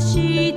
西。